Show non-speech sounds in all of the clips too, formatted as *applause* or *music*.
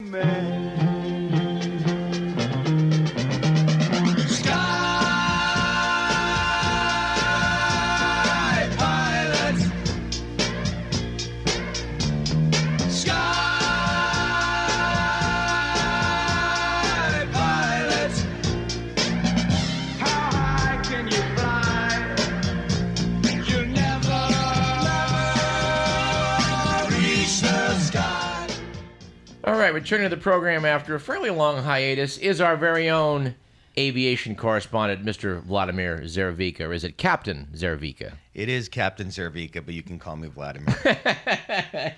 Sky program after a fairly long hiatus is our very own aviation correspondent, Mr. Vladimir Zervika, or is it Captain Zervika? It is Captain Zervika, but you can call me Vladimir. *laughs*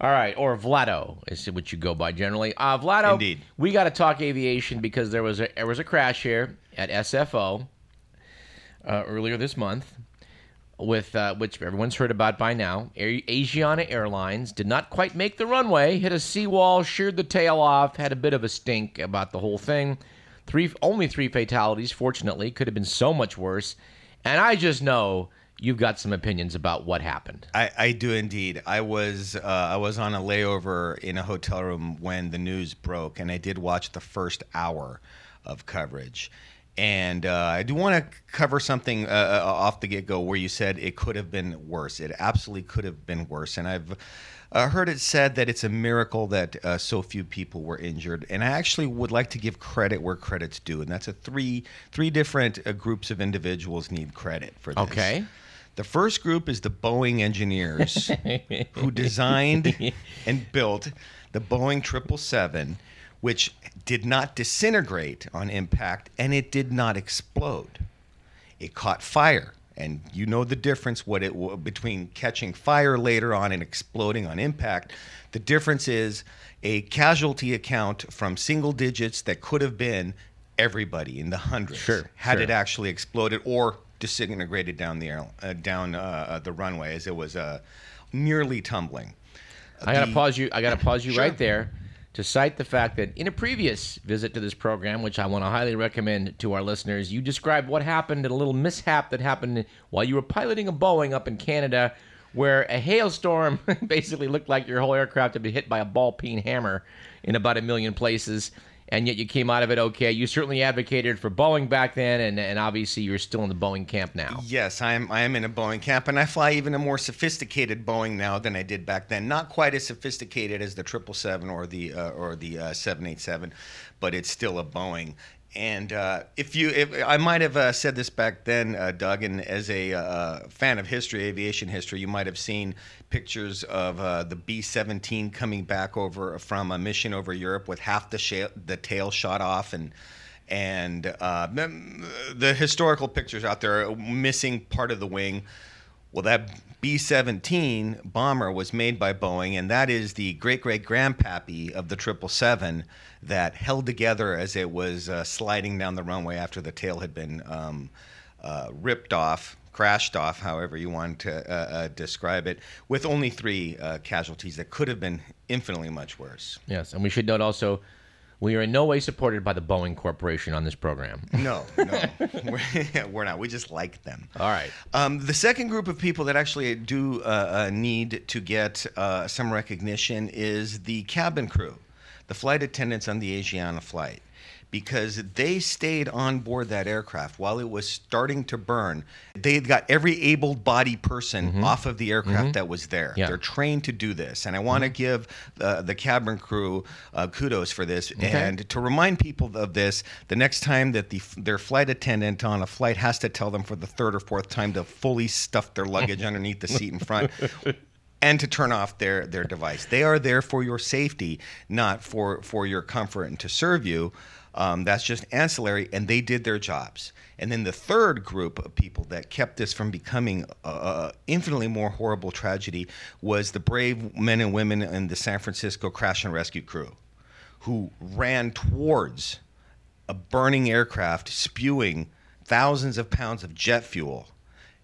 All right, or Vlado is what you go by generally. Uh, Vlado, Indeed. we got to talk aviation because there was a there was a crash here at SFO uh, earlier this month, with uh, which everyone's heard about by now. Asiana Airlines did not quite make the runway, hit a seawall, sheared the tail off, had a bit of a stink about the whole thing. Three only three fatalities. Fortunately, could have been so much worse. And I just know you've got some opinions about what happened. I, I do indeed. I was uh, I was on a layover in a hotel room when the news broke, and I did watch the first hour of coverage. And uh, I do want to cover something uh, uh, off the get go where you said it could have been worse. It absolutely could have been worse. And I've uh, heard it said that it's a miracle that uh, so few people were injured. And I actually would like to give credit where credit's due. And that's a three three different uh, groups of individuals need credit for this. Okay. The first group is the Boeing engineers *laughs* who designed and built the Boeing 777, which did not disintegrate on impact and it did not explode. It caught fire. And you know the difference what it between catching fire later on and exploding on impact. The difference is a casualty account from single digits that could have been everybody in the hundreds Sure, had sure. it actually exploded or disintegrated down the air, uh, down uh, the runway as it was uh, nearly tumbling. I gotta The- pause you. I gotta pause you *laughs* Sure. right there to cite the fact that in a previous visit to this program, which I want to highly recommend to our listeners, you described what happened at a little mishap that happened while you were piloting a Boeing up in Canada, where a hailstorm *laughs* basically looked like your whole aircraft had been hit by a ball peen hammer in about a million places. And yet you came out of it okay. You certainly advocated for Boeing back then, and, and obviously you're still in the Boeing camp now. Yes, I am. I am in a Boeing camp, and I fly even a more sophisticated Boeing now than I did back then. Not quite as sophisticated as the triple seven or the uh, or the eight seven, but it's still a Boeing. And uh, if you, if I might have uh, said this back then, uh, Doug, and as a uh, fan of history, aviation history, you might have seen pictures of uh, the B seventeen coming back over from a mission over Europe with half the sh- the tail shot off and and uh, the historical pictures out there missing part of the wing. Well, that B 17 bomber was made by Boeing, and that is the great great grandpappy of the 777 that held together as it was uh, sliding down the runway after the tail had been um, uh, ripped off, crashed off, however you want to uh, uh, describe it, with only three uh, casualties that could have been infinitely much worse. Yes, and we should note also, we are in no way supported by the Boeing Corporation on this program. No, no, *laughs* we're, *laughs* we're not. We just like them. All right. Um, the second group of people that actually do uh, uh, need to get uh, some recognition is the cabin crew, the flight attendants on the Asiana flight, because they stayed on board that aircraft while it was starting to burn. They got every able-bodied person off of the aircraft that was there. Yeah. They're trained to do this, and I want to give uh, the cabin crew uh, kudos for this. And to remind people of this, the next time that the their flight attendant on a flight has to tell them for the third or fourth time to fully stuff their luggage *laughs* underneath the seat in front. And to turn off their, their device. They are there for your safety, not for, for your comfort and to serve you. Um, that's just ancillary, and they did their jobs. And then the third group of people that kept this from becoming uh, infinitely more horrible tragedy was the brave men and women in the San Francisco crash and rescue crew, who ran towards a burning aircraft, spewing thousands of pounds of jet fuel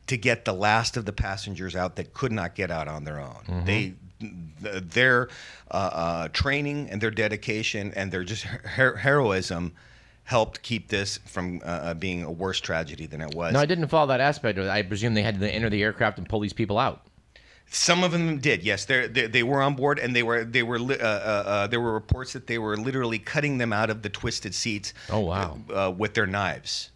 to get the last of the passengers out that could not get out on their own. They th- their uh, uh, training and their dedication and their just her- heroism helped keep this from uh, uh, being a worse tragedy than it was. No, I didn't follow that aspect. I presume they had to enter the aircraft and pull these people out. Some of them did, yes. They're, they they were on board, and they were they were uh, uh, uh, there were reports that they were literally cutting them out of the twisted seats. Oh, wow. Uh, with their knives.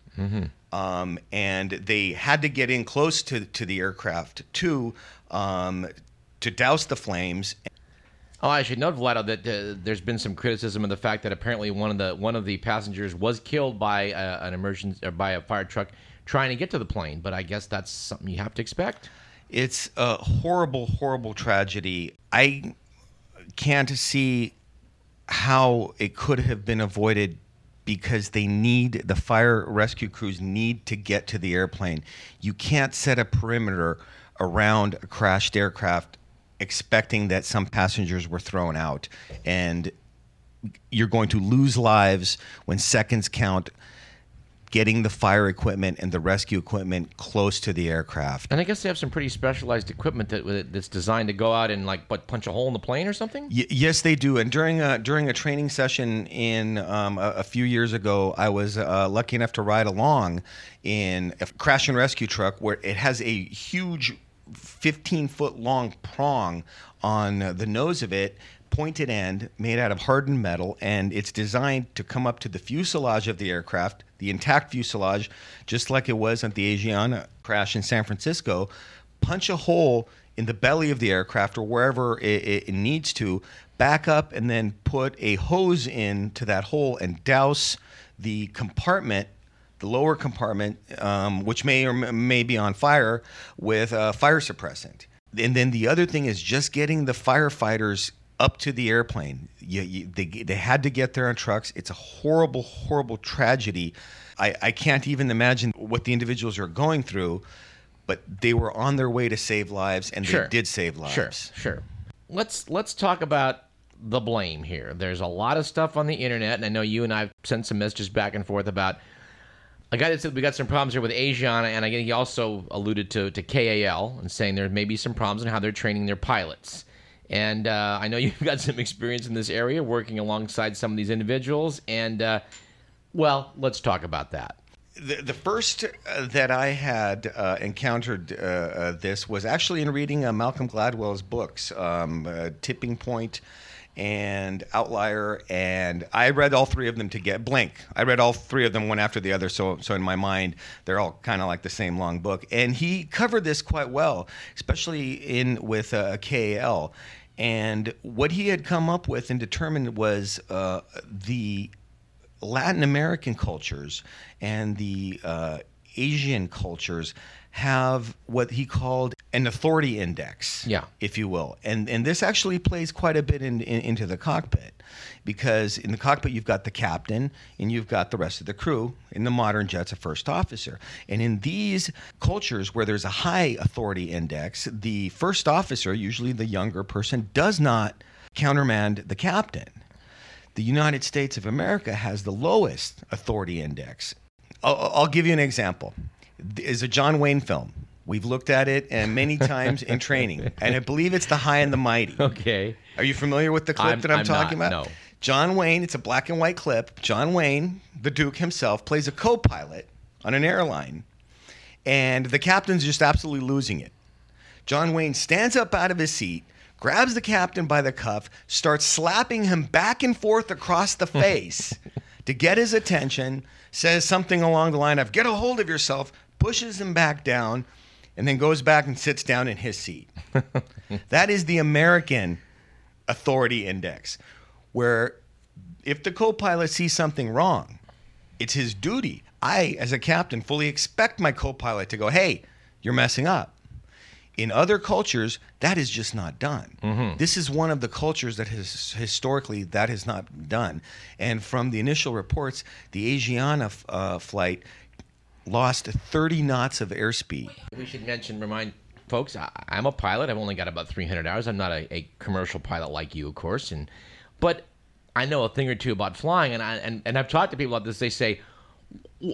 Um, and they had to get in close to to the aircraft to um, to douse the flames. Oh, I should note, Vlado, that uh, there's been some criticism of the fact that apparently one of the one of the passengers was killed by uh, an emergency or by a fire truck trying to get to the plane. But I guess that's something you have to expect. It's a horrible, horrible tragedy. I can't see how it could have been avoided because they need the fire rescue crews need to get to the airplane. You can't set a perimeter around a crashed aircraft expecting that some passengers were thrown out and you're going to lose lives when seconds count getting the fire equipment and the rescue equipment close to the aircraft. And I guess they have some pretty specialized equipment that that's designed to go out and like what punch a hole in the plane or something. Y- yes, they do. And during a during a training session in um, a, a few years ago, I was uh, lucky enough to ride along in a crash and rescue truck where it has a huge, 15 foot long prong on the nose of it. Pointed end made out of hardened metal, and it's designed to come up to the fuselage of the aircraft, the intact fuselage, just like it was at the Asiana crash in San Francisco. Punch a hole in the belly of the aircraft or wherever it, it, needs to, back up and then put a hose into that hole and douse the compartment, the lower compartment, um, which may or may be on fire, with a fire suppressant. And then the other thing is just getting the firefighters up to the airplane. You, you, they, they had to get there on trucks. It's a horrible, horrible tragedy. I, I can't even imagine what the individuals are going through, but they were on their way to save lives, and Sure. they did save lives. Sure, sure. Let's let's talk about the blame here. There's a lot of stuff on the internet, and I know you and I've sent some messages back and forth about a guy that said we got some problems here with Asiana, and I he also alluded to to KAL and saying there may be some problems in how they're training their pilots. And uh, I know *laughs* you've got some experience in this area, working alongside some of these individuals. And uh, well, let's talk about that. The, the first uh, that I had uh, encountered uh, uh, this was actually in reading uh, Malcolm Gladwell's books, um, uh, Tipping Point and Outlier, and I read all three of them together. Blink. I read all three of them one after the other, so so in my mind they're all kind of like the same long book. And he covered this quite well, especially in with uh, KAL. And what he had come up with and determined was the Latin American cultures and the uh, Asian cultures have what he called an authority index, Yeah. if you will, and and this actually plays quite a bit in, in, into the cockpit, because in the cockpit you've got the captain and you've got the rest of the crew. In the modern jets, a first officer, and in these cultures where there's a high authority index, the first officer, usually the younger person, does not countermand the captain the United States of America has the lowest authority index. I'll, I'll give you an example. Is a John Wayne film. We've looked at it and many *laughs* times in training, and I believe it's The High and the Mighty. Okay. Are you familiar with the clip I'm- that I'm, I'm talking not, about? no. John Wayne, it's a black and white clip. John Wayne, the Duke himself, plays a co pilot on an airline, and the captain's just absolutely losing it. John Wayne stands up out of his seat, grabs the captain by the cuff, starts slapping him back and forth across the *laughs* face to get his attention, says something along the line of, Get a hold of yourself, pushes him back down, and then goes back and sits down in his seat. *laughs* that is the American authority index, where if the co pilot sees something wrong, it's his duty. I, as a captain, fully expect my co pilot to go, Hey, you're messing up. In other cultures, that is just not done. This is one of the cultures that has historically that has not done. And from the initial reports, the Asiana f- uh, flight lost 30 knots of airspeed. We should mention, remind folks, I, I'm a pilot. I've only got about 300 hours. I'm not a, a commercial pilot like you, of course, and but I know a thing or two about flying, and I and, and I've talked to people about this. They say "W-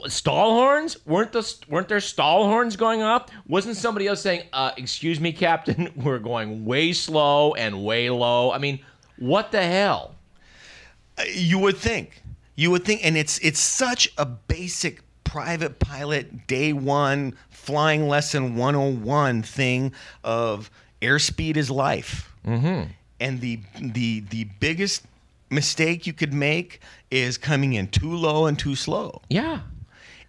stall horns weren't the weren't there stall horns going off? Wasn't somebody else saying, uh, "Excuse me, Captain, *laughs* we're going way slow and way low"? I mean, what the hell? You would think. You would think, and it's it's such a basic private pilot day one flying lesson 101 thing of airspeed is life. Mm-hmm. And the the the biggest mistake you could make is coming in too low and too slow. Yeah.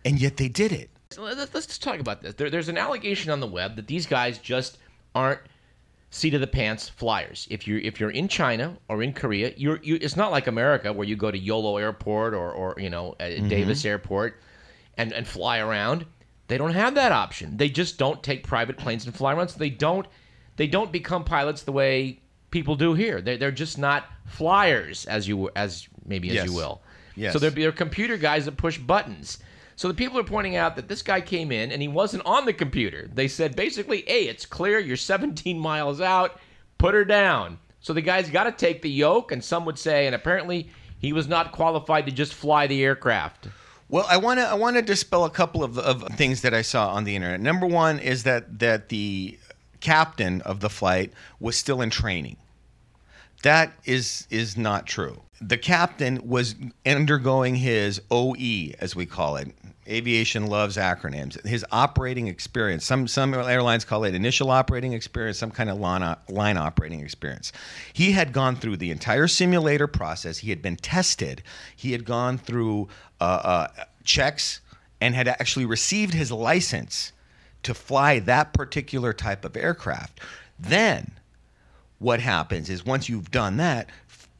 And yet they did it. So let's, let's just talk about this. There, there's an allegation on the web that these guys just aren't seat of the pants flyers. If you're if you're in China or in Korea, you're you, it's not like America where you go to Yolo Airport or or you know at mm-hmm. Davis Airport and and fly around. They don't have that option. They just don't take private planes and fly around. So they don't they don't become pilots the way people do here. They're they're just not flyers as you as maybe as Yes. you will. Yes. So they're, they're computer guys that push buttons. So the people are pointing out that this guy came in and he wasn't on the computer. They said basically, "Hey, it's clear. You're 17 miles out. Put her down." So the guy's got to take the yoke, and some would say, and apparently he was not qualified to just fly the aircraft. Well, I want to I want to dispel a couple of, of things that I saw on the internet. Number one is that that the captain of the flight was still in training. That is is not true. The captain was undergoing his OE, as we call it. Aviation loves acronyms. His operating experience. Some some airlines call it initial operating experience. Some kind of line, line operating experience. He had gone through the entire simulator process. He had been tested. He had gone through uh, uh, checks and had actually received his license to fly that particular type of aircraft. Then what happens is once you've done that,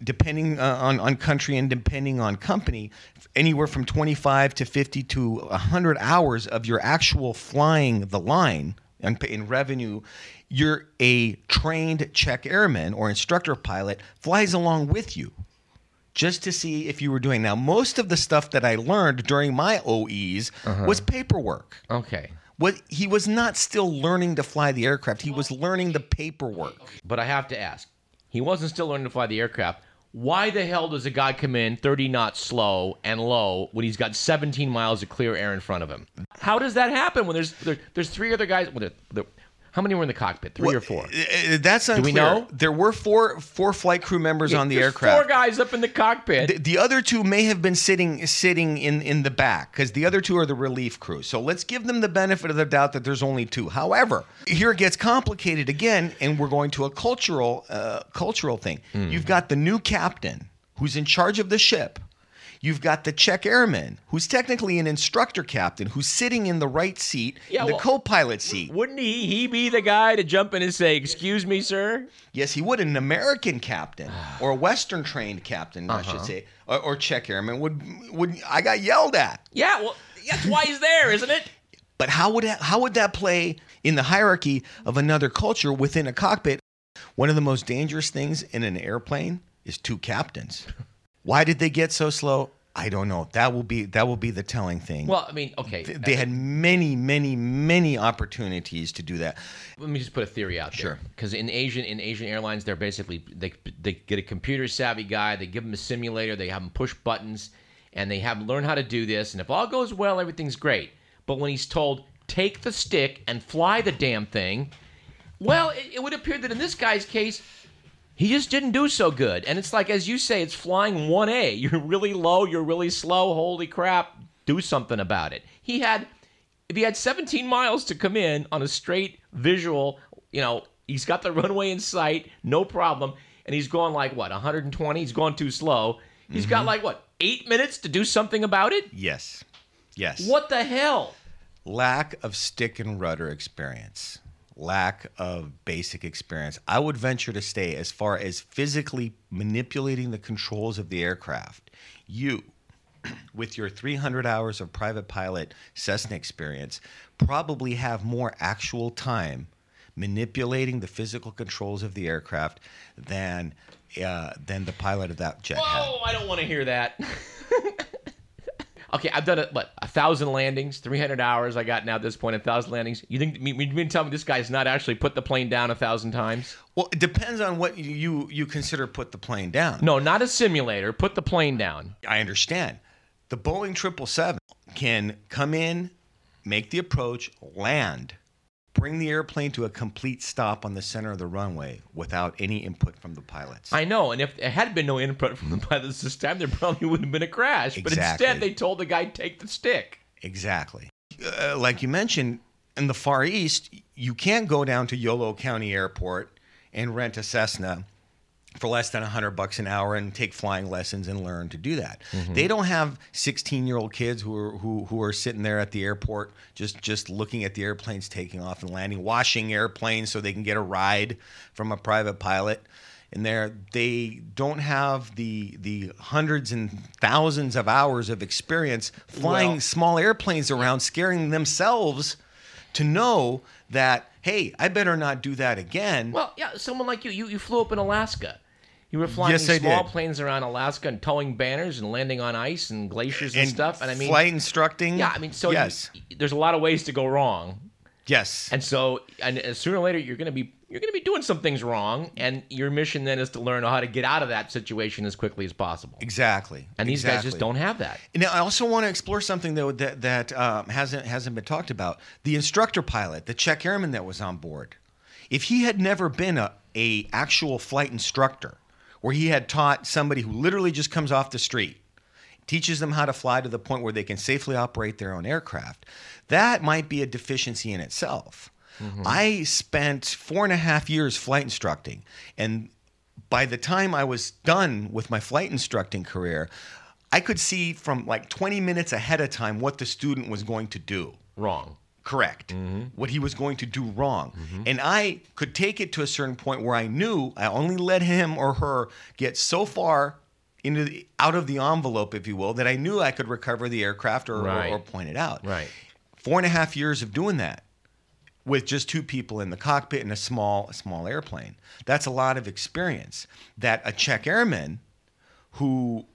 depending uh, on, on country and depending on company, anywhere from 25 to 50 to 100 hours of your actual flying the line and p- in revenue, you're a trained check airman or instructor pilot flies along with you just to see if you were doing. Now, most of the stuff that I learned during my OEs was paperwork. Okay. What he was not still learning to fly the aircraft; he was learning the paperwork. But I have to ask, he wasn't still learning to fly the aircraft. Why the hell does a guy come in 30 knots slow and low when he's got 17 miles of clear air in front of him? How does that happen when there's there, there's three other guys? Well, there, there, how many were in the cockpit? Three or four? Uh, uh, That's unclear. we know? There were four four flight crew members on the aircraft. Four guys up in the cockpit. The, the other two may have been sitting sitting in in the back because the other two are the relief crew. So let's give them the benefit of the doubt that there's only two. However, here it gets complicated again, and we're going to a cultural uh, cultural thing. Hmm. You've got the new captain who's in charge of the ship. You've got the check airman, who's technically an instructor captain, who's sitting in the right seat, Yeah, in the well- co-pilot seat. Wouldn't he he be the guy to jump in and say, "Excuse me, sir"? Yes, he would. An American captain *sighs* or a Western trained captain, I Uh-huh. should say, or, or check airman would would. I got yelled at. Yeah, well, that's why he's there, isn't it? But how would that, how would that play in the hierarchy of another culture within a cockpit? One of the most dangerous things in an airplane is two captains. *laughs* Why did they get so slow? I don't know. That will be that will be the telling thing. Well, I mean, okay. they had many, many, many opportunities to do that. let me just put a theory out there. Sure. Because in Asian in Asian airlines, they're basically they they get a computer savvy guy. They give him a simulator. They have him push buttons, and they have him learn how to do this. And if all goes well, everything's great. But when he's told take the stick and fly the damn thing, well, it, it would appear that in this guy's case. He just didn't do so good. And it's like, as you say, it's flying 1A. *laughs* You're really low, you're really slow. Holy crap, do something about it. He had, if he had 17 miles to come in on a straight visual, you know, he's got the runway in sight, no problem. And he's going like, what, 120? He's going too slow. He's got mm-hmm. like, what, eight minutes to do something about it? Yes, yes. What the hell? lack of stick and rudder experience, lack of basic experience. I would venture to say, as far as physically manipulating the controls of the aircraft, you, *clears throat* with your 300 hours of private pilot Cessna experience, probably have more actual time manipulating the physical controls of the aircraft than uh, than the pilot of that jet had. Whoa, I don't want to hear that. *laughs* okay, I've done it, what, a thousand landings, 300 hours I got now at this point, a thousand landings. You think, you mean you mean tell me this guy's not actually put the plane down a thousand times? Well, it depends on what you you consider put the plane down. No, not a simulator. Put the plane down. I understand. The Boeing 777 can come in, make the approach, land, bring the airplane to a complete stop on the center of the runway without any input from the pilots. I know, and if there had been no input from the pilots this time, there probably wouldn't have been a crash. But instead, they told the guy take the stick. exactly. Uh, like you mentioned, in the Far East, you can't go down to Yolo County Airport and rent a Cessna for less than 100 bucks an hour and take flying lessons and learn to do that. Mm-hmm. They don't have 16-year-old kids who are who who are sitting there at the airport just just looking at the airplanes taking off and landing, washing airplanes so they can get a ride from a private pilot. And there they don't have the the hundreds and thousands of hours of experience flying Well- small airplanes around scaring themselves to know that hey, I better not do that again. Well, yeah, someone like you, you, you flew up in Alaska. You were flying Yes, small planes around Alaska and towing banners and landing on ice and glaciers and, stuff. And I mean, flight instructing. yeah, I mean, so you- yes, there's a lot of ways to go wrong. yes, And so, and uh, sooner or later, you're going to be you're going to be doing some things wrong, and your mission then is to learn how to get out of that situation as quickly as possible. exactly. And these guys just don't have that. Now, I also want to explore something though that that um, hasn't hasn't been talked about. The instructor pilot, the check airman that was on board, if he had never been a, a actual flight instructor, where he had taught somebody who literally just comes off the street, teaches them how to fly to the point where they can safely operate their own aircraft, that might be a deficiency in itself. Mm-hmm. I spent four and a half years flight instructing, and by the time I was done with my flight instructing career, I could see from like 20 minutes ahead of time what the student was going to do Wrong. Correct, mm-hmm. what he was going to do wrong. Mm-hmm. And I could take it to a certain point where I knew I only let him or her get so far into the, out of the envelope, if you will, that I knew I could recover the aircraft or, Right. or, or point it out. Right. Four and a half years of doing that with just two people in the cockpit in a small a small airplane. That's a lot of experience that a check airman who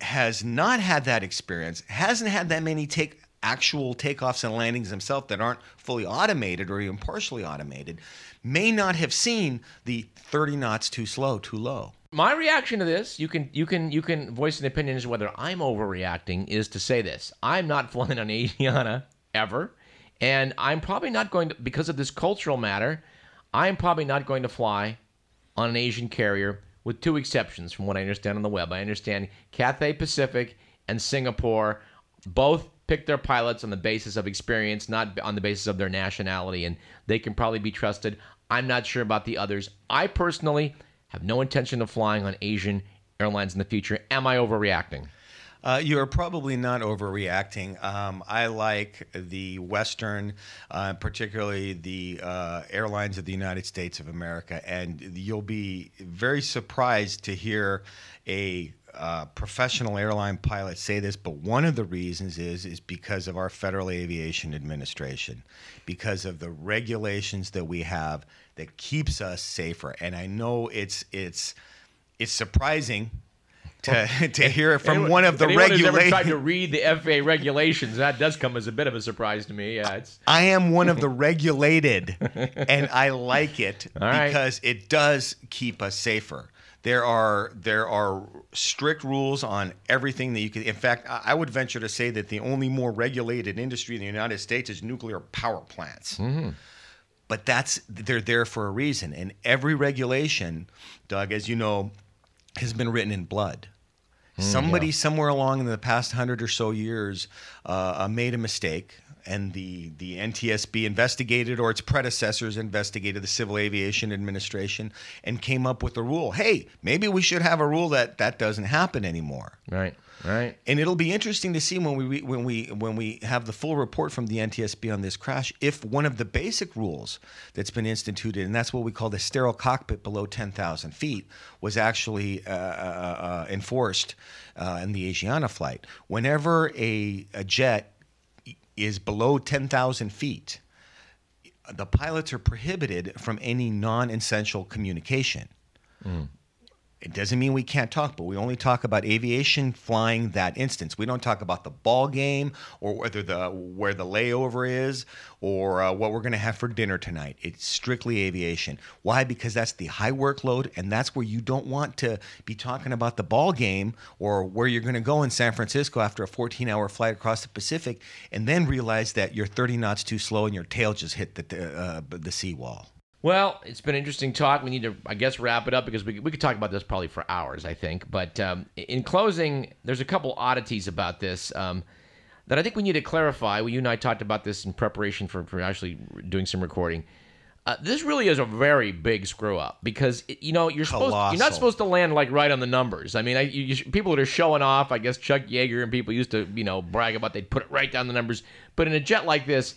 has not had that experience, hasn't had that many take actual takeoffs and landings themselves that aren't fully automated or even partially automated, may not have seen the 30 knots too slow, too low. My reaction to this, you can you can you can voice an opinion as to whether I'm overreacting, is to say this: I'm not *laughs* flying on Asiana ever, and I'm probably not going to because of this cultural matter. I'm probably not going to fly on an Asian carrier, with two exceptions from what I understand on the web. I understand Cathay Pacific and Singapore both pick their pilots on the basis of experience, not on the basis of their nationality, and they can probably be trusted. I'm not sure about the others. I personally have no intention of flying on Asian airlines in the future. Am I overreacting? Uh, you're probably not overreacting. Um, I like the Western, uh, particularly the uh, airlines of the United States of America, and you'll be very surprised to hear a uh, professional airline pilots say this. But one of the reasons is is because of our Federal Aviation Administration, because of the regulations that we have that keeps us safer. And I know it's it's it's surprising. To, *laughs* to hear it from Anyone- one of the ever regulations. tried to *laughs* read the FAA regulations, that does come as a bit of a surprise to me. Yeah, it's *laughs* I am one of the regulated, and I like it right. because it does keep us safer. There are there are strict rules on everything that you can. In fact, I would venture to say that the only more regulated industry in the United States is nuclear power plants. But that's they're there for a reason, and every regulation, Doug, as you know, has been written in blood. Somebody somewhere along in the past hundred or so years uh, uh, made a mistake, and the the NTSB investigated, or its predecessors investigated, the Civil Aviation Administration, and came up with a rule. Hey, maybe we should have a rule that that doesn't happen anymore. right, right. And it'll be interesting to see when we when we when we have the full report from the NTSB on this crash if one of the basic rules that's been instituted, and that's what we call the sterile cockpit below 10,000 feet, was actually uh, uh, uh, enforced uh, in the Asiana flight. Whenever a, a jet is below 10,000 feet, the pilots are prohibited from any non-essential communication. Hmm. It doesn't mean we can't talk, but we only talk about aviation flying that instance. We don't talk about the ball game or whether the where the layover is or uh, what we're going to have for dinner tonight. It's strictly aviation. Why? Because that's the high workload, and that's where you don't want to be talking about the ball game or where you're going to go in San Francisco after a 14-hour flight across the Pacific, and then realize that you're 30 knots too slow and your tail just hit the uh, the seawall. Well, it's been interesting talk. We need to, I guess, wrap it up because we, we could talk about this probably for hours, I think. But um, in closing, there's a couple oddities about this. Um, that I think we need to clarify. Well, you and I talked about this in preparation for, for actually doing some recording. Uh, this really is a very big screw up because it, you know you're supposed you're not supposed to land like right on the numbers. I mean, I, you, you, people that are showing off, I guess Chuck Yeager and people used to you know brag about they'd put it right down the numbers, but in a jet like this,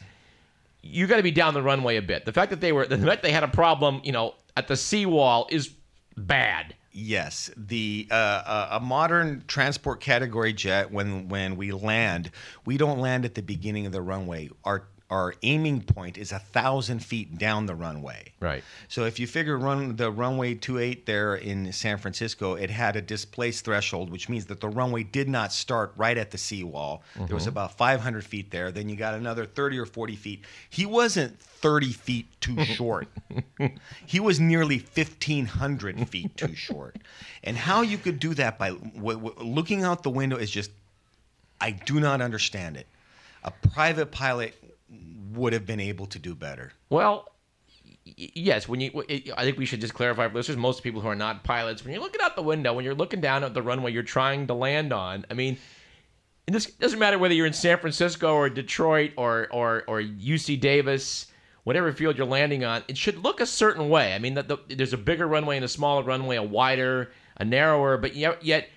you got to be down the runway a bit. The fact that they were the fact they had a problem, you know, at the seawall is bad. Yes, the uh, uh, a modern transport category jet when when we land, we don't land at the beginning of the runway. Our our aiming point is a thousand feet down the runway. Right. So if you figure run the runway 28 there in San Francisco, it had a displaced threshold, which means that the runway did not start right at the seawall. There was mm-hmm. about 500 feet there. Then you got another 30 or 40 feet. He wasn't 30 feet too *laughs* short. he was nearly 1,500 feet too *laughs* short. And how you could do that by w- w- looking out the window is just, I do not understand it. A private pilot would have been able to do better. Well, yes. When you, I think we should just clarify for listeners. Most people who are not pilots, when you're looking out the window, when you're looking down at the runway you're trying to land on, I mean, and this doesn't matter whether you're in San Francisco or Detroit or or or UC Davis, whatever field you're landing on, it should look a certain way. I mean, the, the, there's a bigger runway and a smaller runway, a wider, a narrower, but yet, yet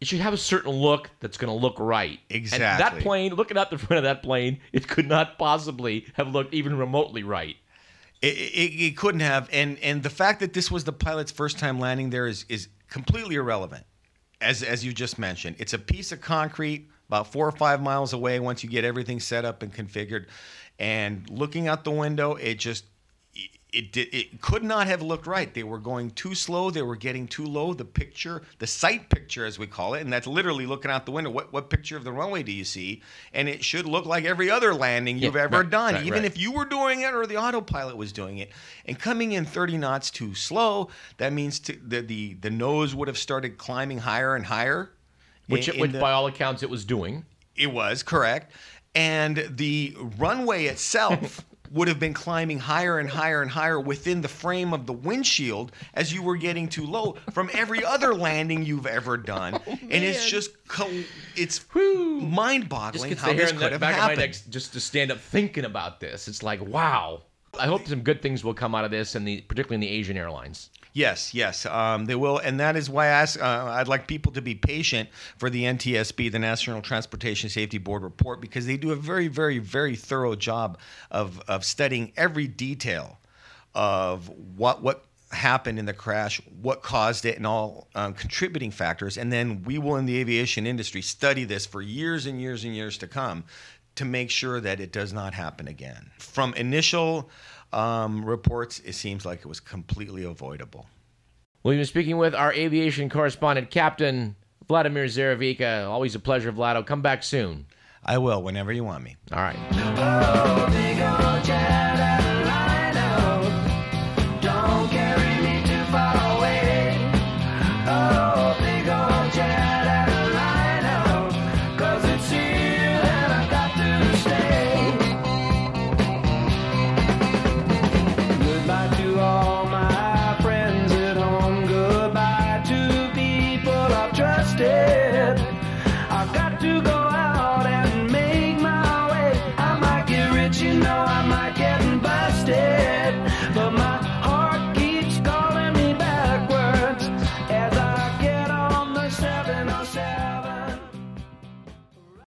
it should have a certain look that's going to look right. And that plane, looking out the front of that plane, it could not possibly have looked even remotely right. It, it, it couldn't have, and and the fact that this was the pilot's first time landing there is is completely irrelevant, as as you just mentioned. It's a piece of concrete about four or five miles away. Once you get everything set up and configured, and looking out the window, it just it, it did it could not have looked right. They were going too slow. They were getting too low. The picture, the sight picture, as we call it, and that's literally looking out the window. What what picture of the runway do you see? And it should look like every other landing you've Yeah, ever right, done, right, even right. if you were doing it or the autopilot was doing it and coming in 30 knots too slow that means to, the, the the nose would have started climbing higher and higher Which, in- it, which the- by all accounts, it was doing. it was correct and the runway itself *laughs* would have been climbing higher and higher and higher within the frame of the windshield as you were getting too low from every other landing you've ever done *laughs* oh, and it's just co- it's Whew. Just mind-boggling gets how the hair this in could the have back happened of my neck just to stand up thinking about this. It's like, wow. I hope some good things will come out of this, and the particularly in the Asian airlines. Yes, yes, um, they will, and that is why I ask, uh, I'd like people to be patient for the NTSB, the National Transportation Safety Board report, because they do a very, very, very thorough job of of studying every detail of what what happened in the crash, what caused it, and all um, contributing factors, and then we will, in the aviation industry, study this for years and years and years to come to make sure that it does not happen again. From initial um, reports, it seems like it was completely avoidable. We've been speaking with our aviation correspondent, Captain Vladimir Zaravika. Always a pleasure, Vlado. Come back soon. I will whenever you want me. All right. Oh, big old